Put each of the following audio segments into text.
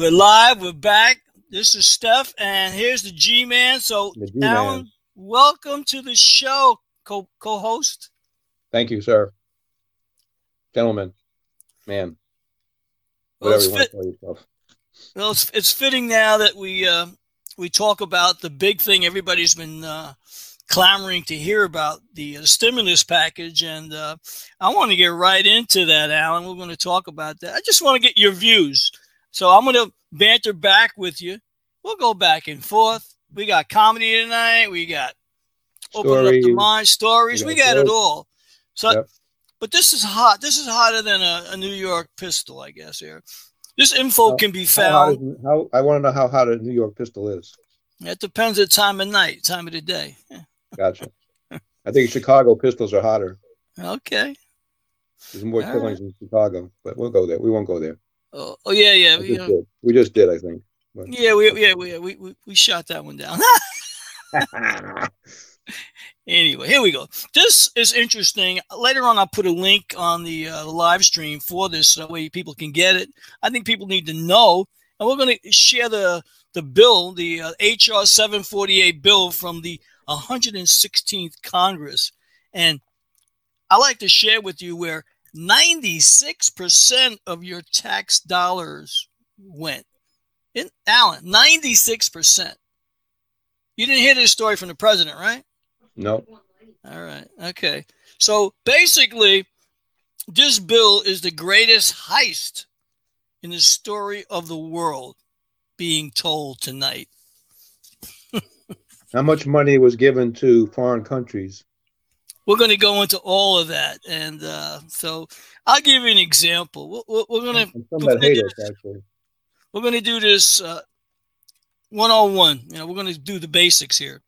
We're live. We're back. This is Stef, and here's the G Man. So, The Alan, G-Man. welcome to the show, co co-host. Thank you, sir. Gentlemen, man, Well, whatever it's, you want to call yourself. well, it's, it's fitting now that we uh, we talk about the big thing everybody's been uh, clamoring to hear about the uh, stimulus package, and uh, I want to get right into that, Alan. We're going to talk about that. I just want to get your views. So I'm going to banter back with you. We'll go back and forth. We got comedy tonight. We got open up the mind stories. We We got it all. So, Yep. but this is hot. This is hotter than a, a New York pistol, I guess. Here, this info can be found. is, how I want to know how hot a New York pistol is. It depends the time of night, time of the day. Yeah. Gotcha. I think Chicago pistols are hotter. Okay. There's more All killings in Chicago, but we'll go there. We won't go there. Oh, oh yeah, yeah, We just did. We just did, I think. But- yeah, we, yeah, we, we, we, we shot that one down. anyway, here we go. This is interesting. Later on, I'll put a link on the, uh, live stream for this, so that way people can get it. I think people need to know, and we're going to share the the bill, the uh, HR 748 bill from the 116th Congress, and I like to share with you where 96% of your tax dollars went. In Alan, 96%. You didn't hear this story from the president, right? no. All right. Okay. So basically, this bill is the greatest heist in the story of the world being told tonight. How much money was given to foreign countries? We're going to go into all of that. And uh, so I'll give you an example. We're, we're going to And some that hate us, actually. we're going to do this uh, 101 you know we're going to do the basics here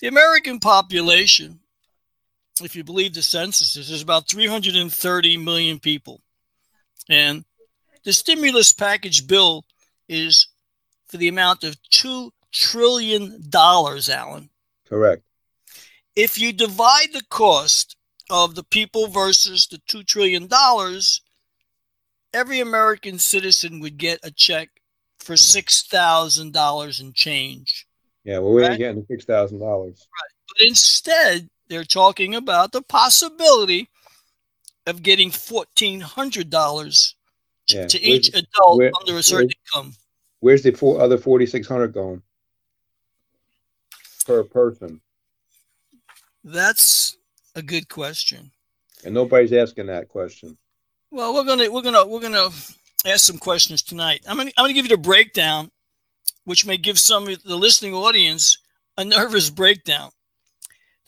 the american population if you believe the census is about 330 million people and the stimulus package bill is for the amount of 2 trillion dollars alan Correct. If you divide the cost of the people versus the $2 trillion, every American citizen would get a check for $6,000 and change. Yeah, well, we Right. ain't getting six thousand dollars. Right. But instead, they're talking about the possibility of getting $1,400 to, Yeah. to Where's- each adult where- under a certain where's- income. Where's the four other forty six hundred going per person? That's a good question. And nobody's asking that question. Well, we're gonna we're gonna we're gonna ask some questions tonight. I'm gonna I'm gonna give you the breakdown, which may give some of the listening audience a nervous breakdown.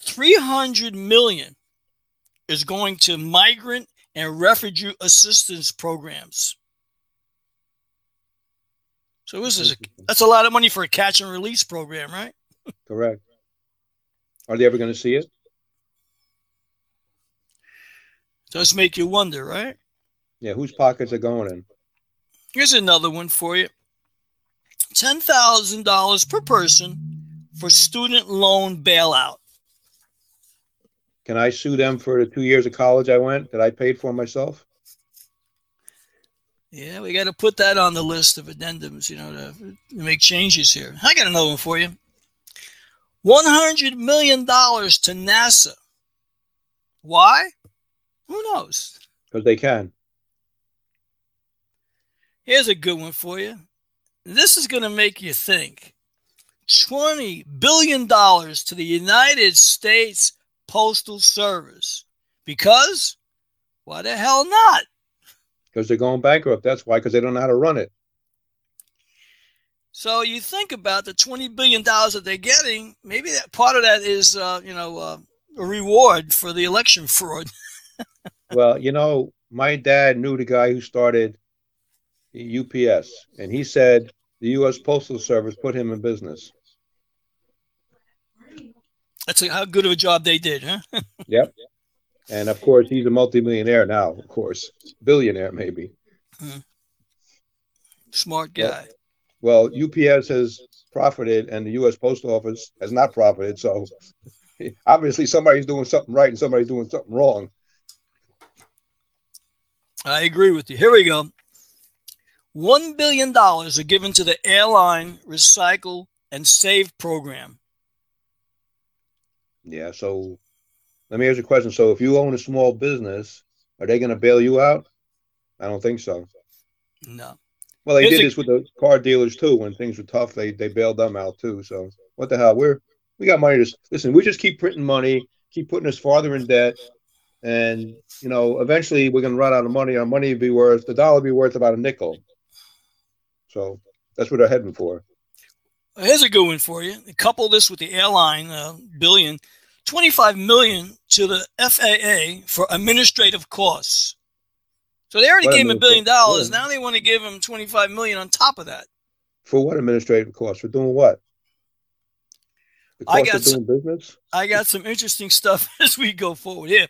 Three hundred million is going to migrant and refugee assistance programs. So this is a, that's a lot of money for a catch and release program, right? Correct. Are they ever going to see it? Does make you wonder, right? Yeah, whose pockets are going in? Here's another one for you. $10,000 per person for student loan bailout. Can I sue them for the two years of college I went that I paid for myself? Yeah, we got to put that on the list of addendums, you know, to, to make changes here. I got another one for you. $100 million to NASA. Why? Who knows? Because they can. Here's a good one for you. This is going to make you think. $20 billion to the United States Postal Service. Because? Why the hell not? Because they're going bankrupt. That's why, because they don't know how to run it. So you think about the $20 billion that they're getting, maybe that part of that is, uh, you know, uh, a reward for the election fraud. Well, you know, my dad knew the guy who started UPS, and he said the U.S. Postal Service put him in business. That's how good of a job they did, huh? Yep. And of course, he's a multimillionaire now, of course, billionaire maybe. Smart guy. Well, UPS has profited, and the U.S. Post Office has not profited. So obviously, somebody's doing something right and somebody's doing something wrong. I agree with you. Here we go. $1 billion are given to the airline recycle and save program. Yeah. So let me ask you a question. So if you own a small business, are they going to bail you out? I don't think so. No. Well, they did this with the car dealers too. When things were tough, they they bailed them out too. So what the hell? We're we got money to listen. We just keep printing money, keep putting us farther in debt, and you know, eventually we're gonna run out of money. Our money will be worth the dollar will be worth about a nickel. So that's what they're heading for. Here's a good one for you. Couple this with the airline uh, billion, 25 million to the FAA for administrative costs. So they already What gave him a billion dollars. Now they want to give him 25 million on top of that. For what administrative costs? For doing what? The I got of doing business? I got some interesting stuff as we go forward here.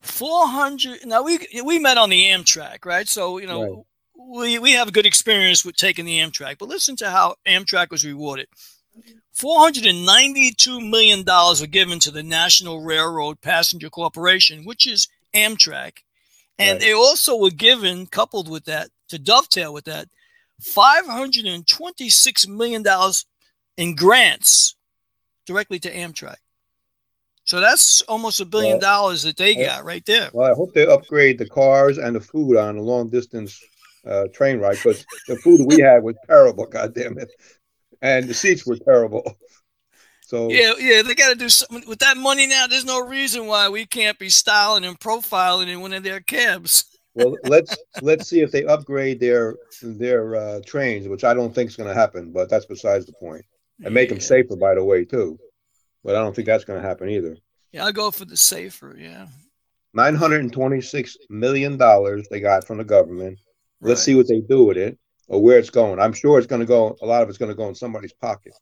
400 now we we met on the Amtrak, right? So, you know, we we have a good experience with taking the Amtrak, but listen to how Amtrak was rewarded. 492 million dollars were given to the National Railroad Passenger Corporation, which is Amtrak. And Right. they also were given coupled with that to dovetail with that 526 million dollars in grants directly to Amtrak. So that's almost a billion Well, dollars that they got right there. Well, I hope they upgrade the cars and the food on a long distance uh, train ride because the food we had was terrible. God damn it, and the seats were terrible. So Yeah, yeah, they got to do something with that money now. There's no reason why we can't be styling and profiling in one of their cabs. well, let's let's see if they upgrade their their uh, trains, which I don't think is going to happen. But that's besides the point. And make them safer, by the way, too. But I don't think that's going to happen either. Yeah, I'll go for the safer. Yeah. Nine hundred and twenty-six million dollars they got from the government. Let's see what they do with it or where it's going. I'm sure it's going to go. A lot of it's going to go in somebody's pocket.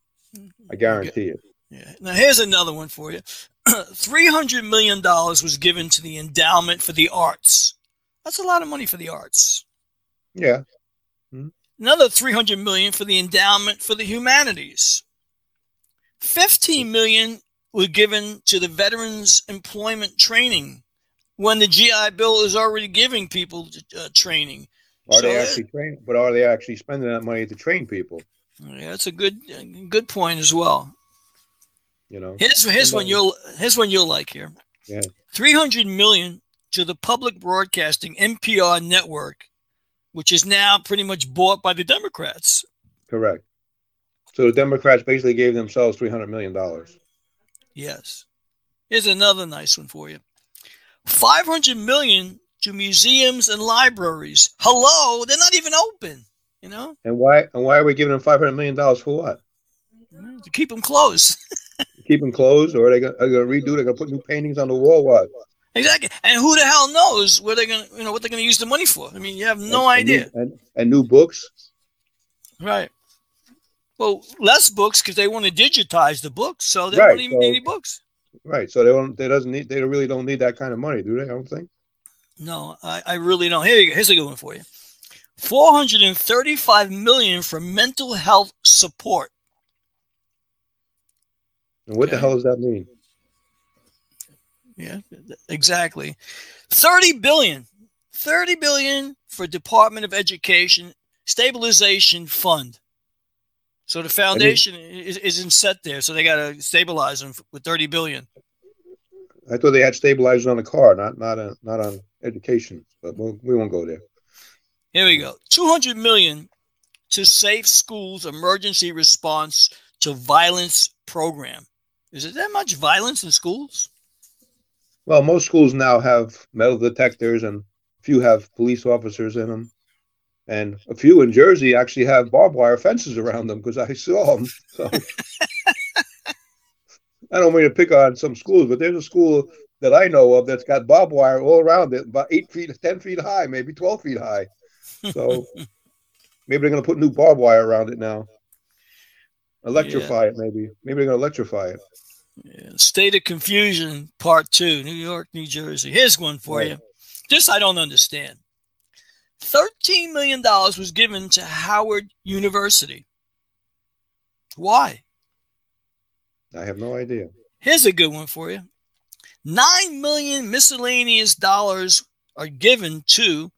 I guarantee it. Yeah. Now here's another one for you. Three hundred million dollars was given to the endowment for the arts. That's a lot of money for the arts. Yeah. Another three hundred million for the endowment for the humanities. Fifteen million were given to the veterans employment training when the GI Bill is already giving people uh, training. Are they So, uh, actually train? But are they actually spending that money to train people? Yeah, that's a good good point as well. You know. Here's here's one you'll here's one you'll like here. Yeah. Three hundred million to the public broadcasting NPR network, which is now pretty much bought by the Democrats. Correct. So the Democrats basically gave themselves three hundred million dollars. Yes. Here's another nice one for you. Five hundred million to museums and libraries. Hello, they're not even open. You know, And why? And why are we giving them five hundred million dollars for what? to keep them closed. Keep them closed, or are they going to redo? They're going to put new paintings on the wall? What? exactly. And who the hell knows where they're gonna, you know, what they're gonna use the money for? I mean, you have no And- and idea. And, and new books. Right. Well, less books because they want to digitize the books, so they Right, don't even so- need any books. Right. So they don't. They doesn't need. They really don't need that kind of money, do they? I don't think. No, I, I really don't. Here you go. Here's a good one for you. 435 million for mental health support. And what the hell does that mean? Yeah, exactly. 30 billion. 30 billion for Department of Education Stabilization Fund. So the foundation is, isn't set there, so they got to stabilize them with 30 billion. I thought they had stabilizers on the car, not not on not on education. But we'll, we won't go there. Here we go. 200 million to Safe Schools Emergency Response to Violence Program. Is it that much violence in schools? Well, most schools now have metal detectors, and a few have police officers in them, and a few in Jersey actually have barbed wire fences around them because I saw them. So I don't mean to pick on some schools, but there's a school that I know of that's got barbed wire all around it, about eight feet, ten feet high, maybe twelve feet high. So maybe they're going to put new barbed wire around it now. Electrify it, maybe. Maybe they're going to electrify it. Yeah. State of Confusion, Part Two, New York, New Jersey. Here's one for Right. you. This I don't understand. $13 million was given to Howard University. Why? I have no idea. Here's a good one for you. Nine million miscellaneous dollars are given to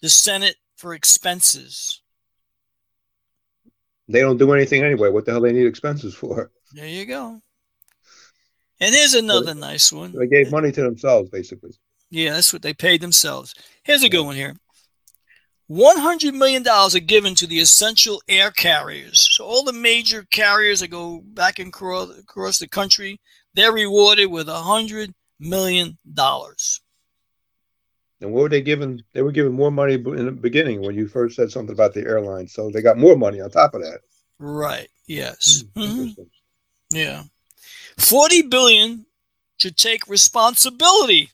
the Senate for expenses. They don't do anything anyway. What the hell they need expenses for? There you go. And here's another nice one. They gave money to themselves, basically. Yeah, that's what they paid themselves. Here's a good one here. $100 million are given to the essential air carriers. So all the major carriers that go back and across, across the country, they're rewarded with $100 million. And what were they given? They were given more money in the beginning when you first said something about the airline. So they got more money on top of that. Right. Yes. Mm-hmm. Yeah. 40 billion to take responsibility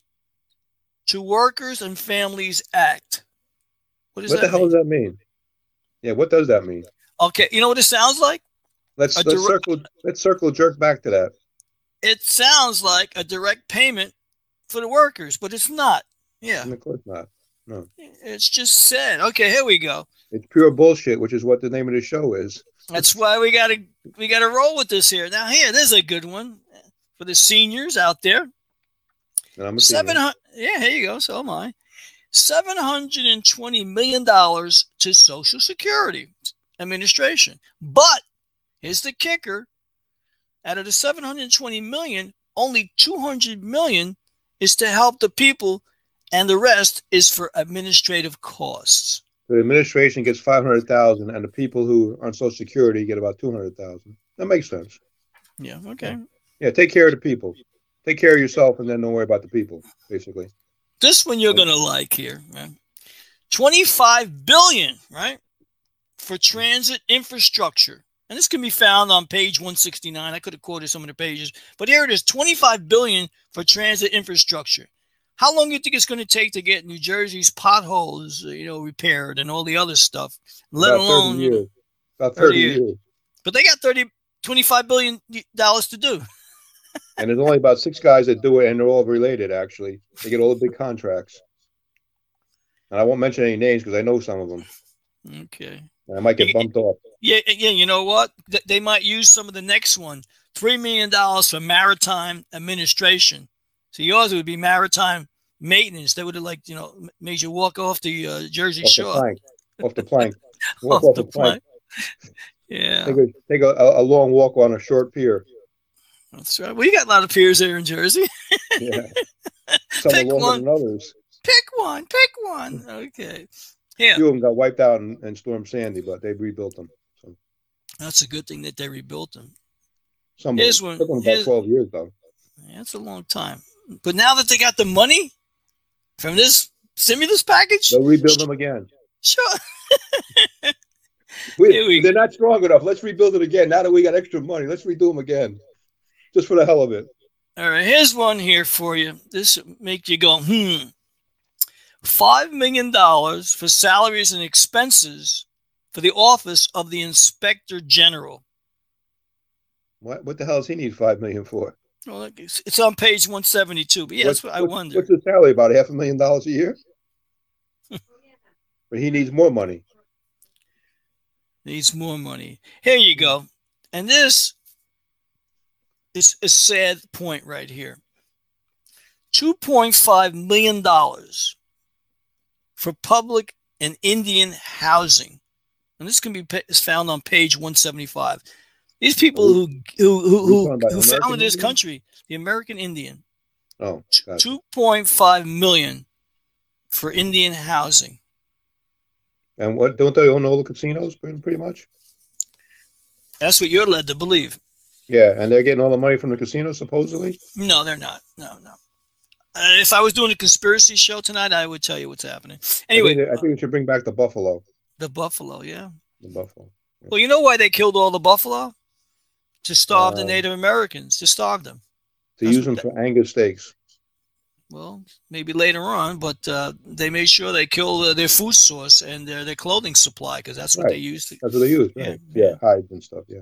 to Workers and Families Act. What, what the hell mean? does that mean? Yeah, what does that mean? Okay, you know what it sounds like? Let's let's direct, circle let's circle jerk back to that. It sounds like a direct payment for the workers, but it's not. Yeah. And of course not. No. It's just said. Okay, here we go. It's pure bullshit, which is what the name of the show is. That's why we gotta we gotta roll with this here. Now here, there's a good one for the seniors out there. And I'm a Seven hundred. Yeah, here you go. So am I. Seven hundred and twenty million dollars to Social Security Administration. But here's the kicker: out of the seven hundred twenty million, only two hundred million is to help the people, and the rest is for administrative costs. The administration gets five hundred thousand, and the people who are on Social Security get about two hundred thousand. That makes sense. Yeah. Okay. Yeah. Take care of the people take care of yourself and then don't worry about the people, basically. This one you're gonna like here, man. 25 billion, right? For transit infrastructure. And this can be found on page 169. I could have quoted some of the pages, but here it is 25 billion for transit infrastructure. How long do you think it's going to take to get New Jersey's potholes, you know, repaired and all the other stuff? Let About alone 30 years. About 30, 30 years. years. But they got 30 25 billion dollars to do and there's only about six guys that do it, and they're all related. Actually, they get all the big contracts. And I won't mention any names because I know some of them. Okay. And I might get bumped off. Yeah, yeah. You know what? They might use some of the next one. Three million dollars for maritime administration. So yours would be maritime maintenance. They would have like you know made you walk off the uh, Jersey off Shore. The plank. Off the plank. Walk off, off the, the plank. plank. Yeah. Take, a, take a, a long walk on a short pier. That's right. We got a lot of piers there in Jersey. yeah. Some pick one. than others. Pick one. Pick one. Okay. Yeah. A few of them got wiped out in, in Storm Sandy, but they rebuilt them. So. That's a good thing that they rebuilt them. Some Here's one. Took them about twelve years though. Yeah, that's a long time. But now that they got the money from this stimulus package, they'll rebuild them again. Sure. we, they're not strong enough. Let's rebuild it again. Now that we got extra money, let's redo them again just for the hell of it. All right, here's one here for you. This make you go, hmm. Five million dollars for salaries and expenses for the office of the inspector general. What what the hell does he need five million for? Well, it's on page one seventy two. But yes, what, I wonder. What's his salary? About half a million dollars a year. but he needs more money. Needs more money. Here you go. And this is a sad point right here. $2.5 million for public and Indian housing. And this can be is found on page 175. These people who who who, who, who founded this country, the American Indian. Oh, 2.5 million for Indian housing. And what don't they own all the casinos pretty much? That's what you're led to believe. Yeah, and they're getting all the money from the casino, supposedly. No, they're not. No, no. Uh, if I was doing a conspiracy show tonight, I would tell you what's happening. Anyway, I think, I think we should bring back the buffalo. The buffalo, yeah. The buffalo. Yeah. Well, you know why they killed all the buffalo? To starve the Native Americans. To starve them. To That's use them for Angus steaks. Well, maybe later on, but uh, they made sure they killed uh, their food source and their, their clothing supply because that's what right. they used. To, that's what they used. Right. Yeah, yeah, hides and stuff. Yeah.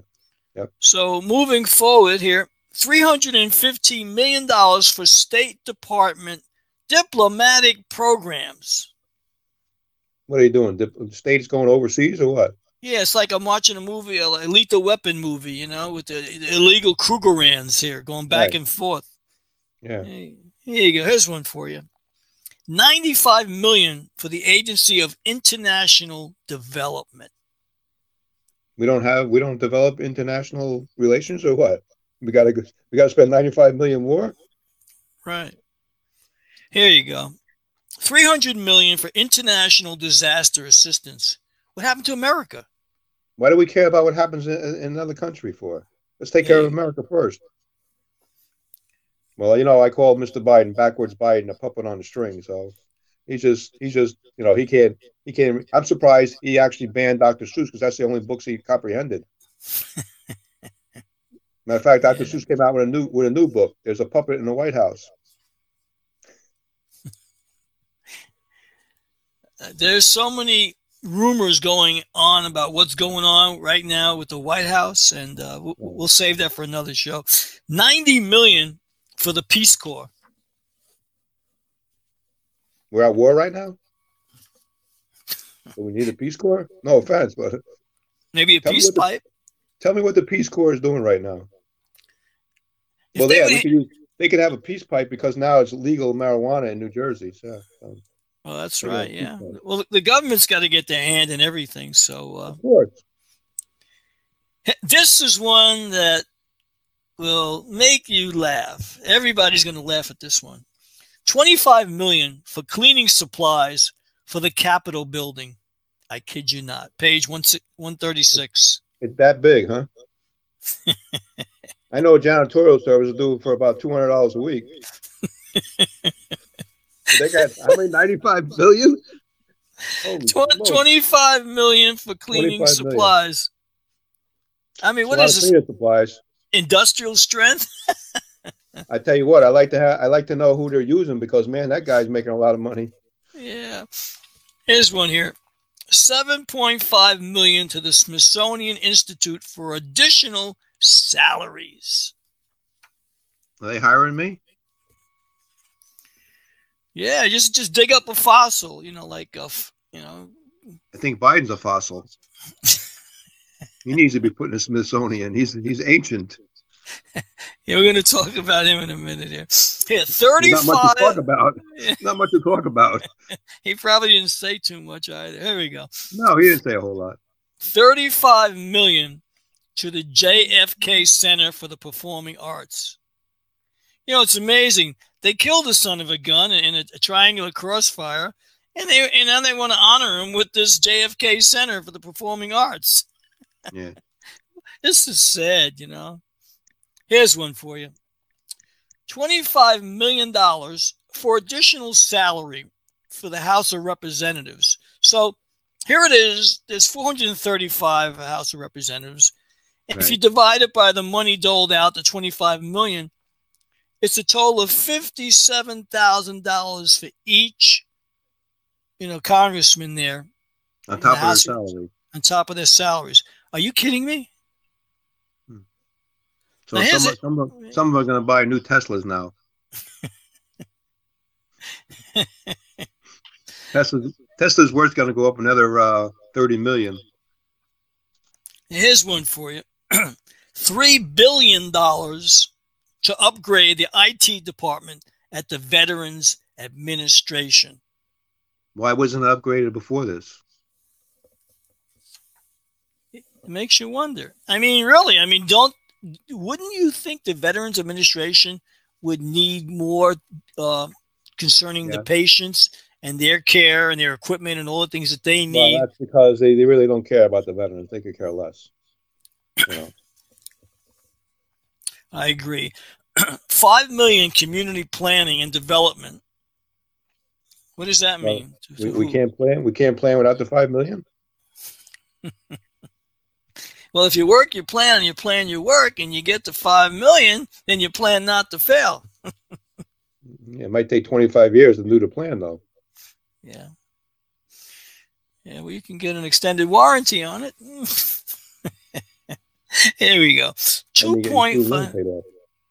Yep. So moving forward here, $315 million for State Department diplomatic programs. What are you doing? The state's going overseas or what? Yeah, it's like I'm watching a movie, a Lethal Weapon movie, you know, with the, the illegal Krugerrands here going back right. and forth. Yeah. Hey, here you go. Here's one for you. 95 million for the Agency of International Development. We don't have we don't develop international relations or what? We got to we got to spend 95 million more. Right. Here you go. 300 million for international disaster assistance. What happened to America? Why do we care about what happens in, in another country for? Let's take care of America first. Well, you know, I called Mr. Biden backwards Biden a puppet on a string. So he's just he's just you know he can't he can't. I'm surprised he actually banned Dr. Seuss because that's the only books he comprehended. Matter of fact, Dr. Yeah. Seuss came out with a new with a new book. There's a puppet in the White House. There's so many rumors going on about what's going on right now with the White House, and uh, we'll, we'll, save that for another show. Ninety million for the Peace Corps. We're at war right now. we need a Peace Corps. No offense, but maybe a peace pipe. The, tell me what the Peace Corps is doing right now. If well, they, yeah, they, could use, they could have a peace pipe because now it's legal marijuana in New Jersey. So. Um, well, that's right. Yeah. Well, the government's got to get their hand in everything. So, uh, of course. This is one that will make you laugh. Everybody's going to laugh at this one. 25 million for cleaning supplies for the Capitol building. I kid you not. Page 136. It's that big, huh? I know janitorial service do for about $200 a week. They got how many? Ninety-five billion. Tw- Twenty-five million for cleaning supplies. Million. I mean, what is this? Supplies. Industrial strength. I tell you what, I like to have. I like to know who they're using because man, that guy's making a lot of money. Yeah. Here's one here. 7.5 million to the Smithsonian Institute for additional salaries. Are they hiring me? Yeah, just just dig up a fossil, you know, like uh, a, you know. I think Biden's a fossil. he needs to be put in the Smithsonian. He's he's ancient. yeah, we're going to talk about him in a minute here. Yeah, thirty-five. Not much to talk about. Not much to talk about. he probably didn't say too much either. Here we go. No, he didn't say a whole lot. Thirty-five million to the JFK Center for the Performing Arts. You know, it's amazing. They killed the son of a gun in a, a triangular crossfire, and they and now they want to honor him with this JFK Center for the Performing Arts. Yeah, this is sad, you know. Here's one for you: twenty-five million dollars for additional salary for the House of Representatives. So here it is. There's 435 House of Representatives. Right. if you divide it by the money doled out, the 25 million, it's a total of $57,000 for each, you know, congressman there. On top the of their salary. On top of their salaries. Are you kidding me? Hmm. So some, of, some, of, some of them are going to buy new Teslas now. Tesla's, Tesla's worth going to go up another uh, 30 million. Here's one for you. $3 billion to upgrade the IT department at the Veterans Administration. Why wasn't it upgraded before this? It makes you wonder. I mean, really, I mean, don't wouldn't you think the Veterans Administration would need more uh, concerning yeah. the patients and their care and their equipment and all the things that they need? Well, that's because they, they really don't care about the veterans. They could care less. You know. I agree. Five million community planning and development. What does that mean? Well, we, we can't plan. We can't plan without the five million. well, if you work, you plan, and you plan your work, and you get to five million, then you plan not to fail. yeah, it might take twenty-five years to do the plan, though. Yeah. Yeah, well, you can get an extended warranty on it. Here we go. Two point five.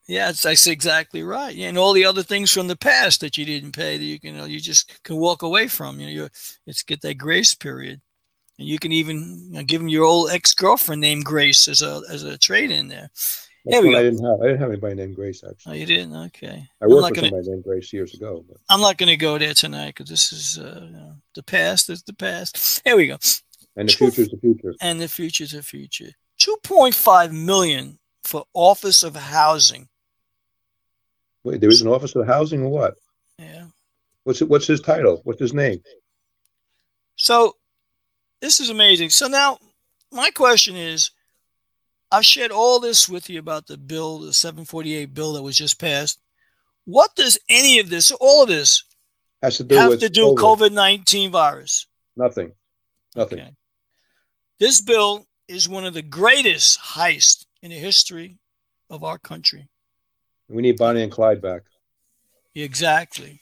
Yeah, that's exactly right. Yeah, and all the other things from the past that you didn't pay that you can you, know, you just can walk away from. You know, you it's get that grace period, and you can even you know, give them your old ex girlfriend named Grace as a as a trade in there. There we one I didn't have. I didn't have anybody named Grace Oh, actually. you didn't? Okay. I I'm worked with gonna- somebody named Grace years ago. But I'm not going to go there tonight because this is uh, you know, the past is the past. Here we go. and the future's the future. And the future's the future. 2.5 million for Office of Housing. Wait, there is an office of housing or what? Yeah. What's it? What's his title? What's his name? So this is amazing. So now my question is I've shared all this with you about the bill, the 748 bill that was just passed. What does any of this, all of this, Has to do have with to do COVID 19 virus? Nothing. Nothing. Okay. This bill is one of the greatest heists in the history of our country. We need Bonnie and Clyde back. Exactly.